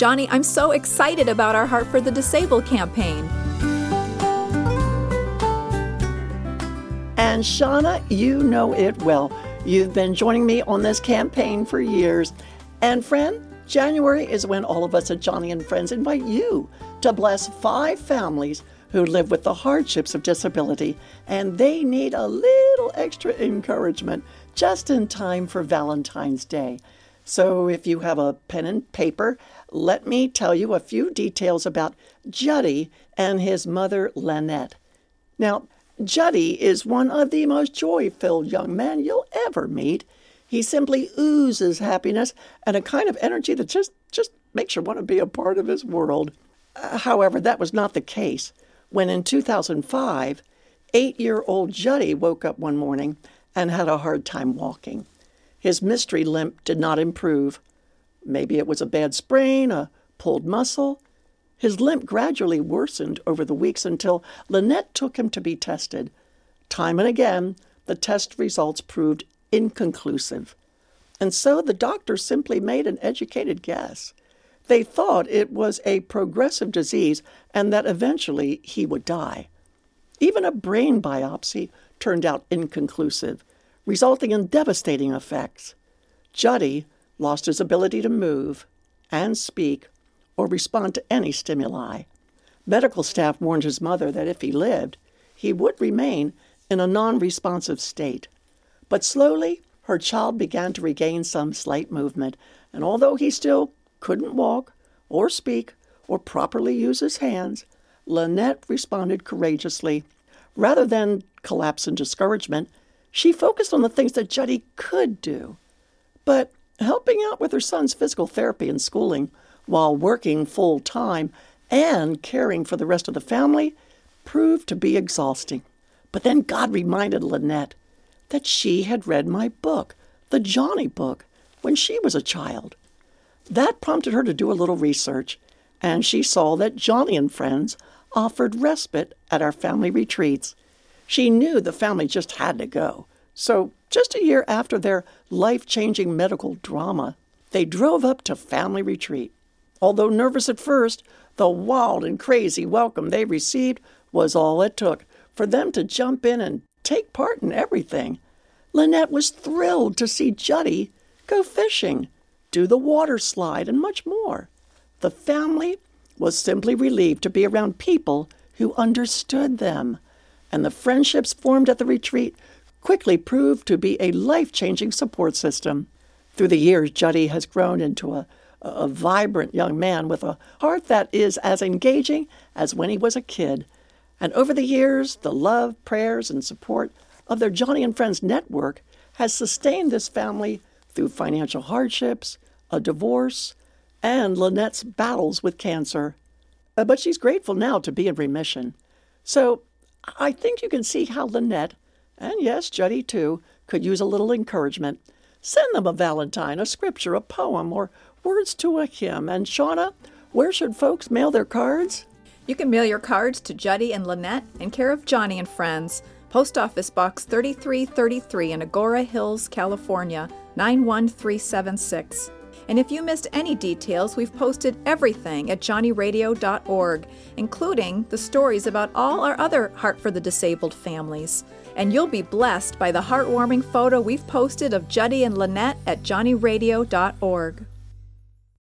Joni, I'm so excited about our Heart for the Disabled campaign. And Shauna, you know it well. You've been joining me on this campaign for years. And friend, January is when all of us at Joni and Friends invite you to bless five families who live with the hardships of disability and they need a little extra encouragement just in time for Valentine's Day. So if you have a pen and paper, let me tell you a few details about Juddy and his mother, Lanette. Now, Juddy is one of the most joy filled young men you'll ever meet. He simply oozes happiness and a kind of energy that just, just makes you want to be a part of his world. However, that was not the case when in 2005, eight year old Juddy woke up one morning and had a hard time walking. His mystery limp did not improve. Maybe it was a bad sprain, a pulled muscle. His limp gradually worsened over the weeks until Lanette took him to be tested. Time and again, the test results proved inconclusive. And so the doctors simply made an educated guess. They thought it was a progressive disease and that eventually he would die. Even a brain biopsy turned out inconclusive, resulting in devastating effects. Juddy lost his ability to move and speak or respond to any stimuli. Medical staff warned his mother that if he lived, he would remain in a non responsive state. But slowly, her child began to regain some slight movement, and although he still couldn't walk or speak or properly use his hands, Lanette responded courageously. Rather than collapse in discouragement, she focused on the things that Juddy could do. But helping out with her son's physical therapy and schooling while working full time and caring for the rest of the family proved to be exhausting. But then God reminded Lanette that she had read my book, the Joni book, when she was a child. That prompted her to do a little research, and she saw that Joni and friends offered respite at our family retreats. She knew the family just had to go. So, just a year after their life changing medical drama, they drove up to family retreat. Although nervous at first, the wild and crazy welcome they received was all it took for them to jump in and take part in everything. Lanette was thrilled to see Juddy go fishing do the water slide, and much more. The family was simply relieved to be around people who understood them, and the friendships formed at the retreat quickly proved to be a life changing support system. Through the years, Juddy has grown into a, a vibrant young man with a heart that is as engaging as when he was a kid. And over the years, the love, prayers, and support of their Joni and Friends network has sustained this family through financial hardships, a divorce, and Lanette's battles with cancer. Uh, but she's grateful now to be in remission. So I think you can see how Lanette, and yes, Juddy too, could use a little encouragement. Send them a valentine, a scripture, a poem, or words to a hymn. And Shauna, where should folks mail their cards? You can mail your cards to Juddy and Lanette in care of Joni and Friends, Post Office Box 3333 in Agoura Hills, California 91376. And if you missed any details, we've posted everything at joniradio.org, including the stories about all our other Heart for the Disabled families. And you'll be blessed by the heartwarming photo we've posted of Juddy and Lanette at joniradio.org.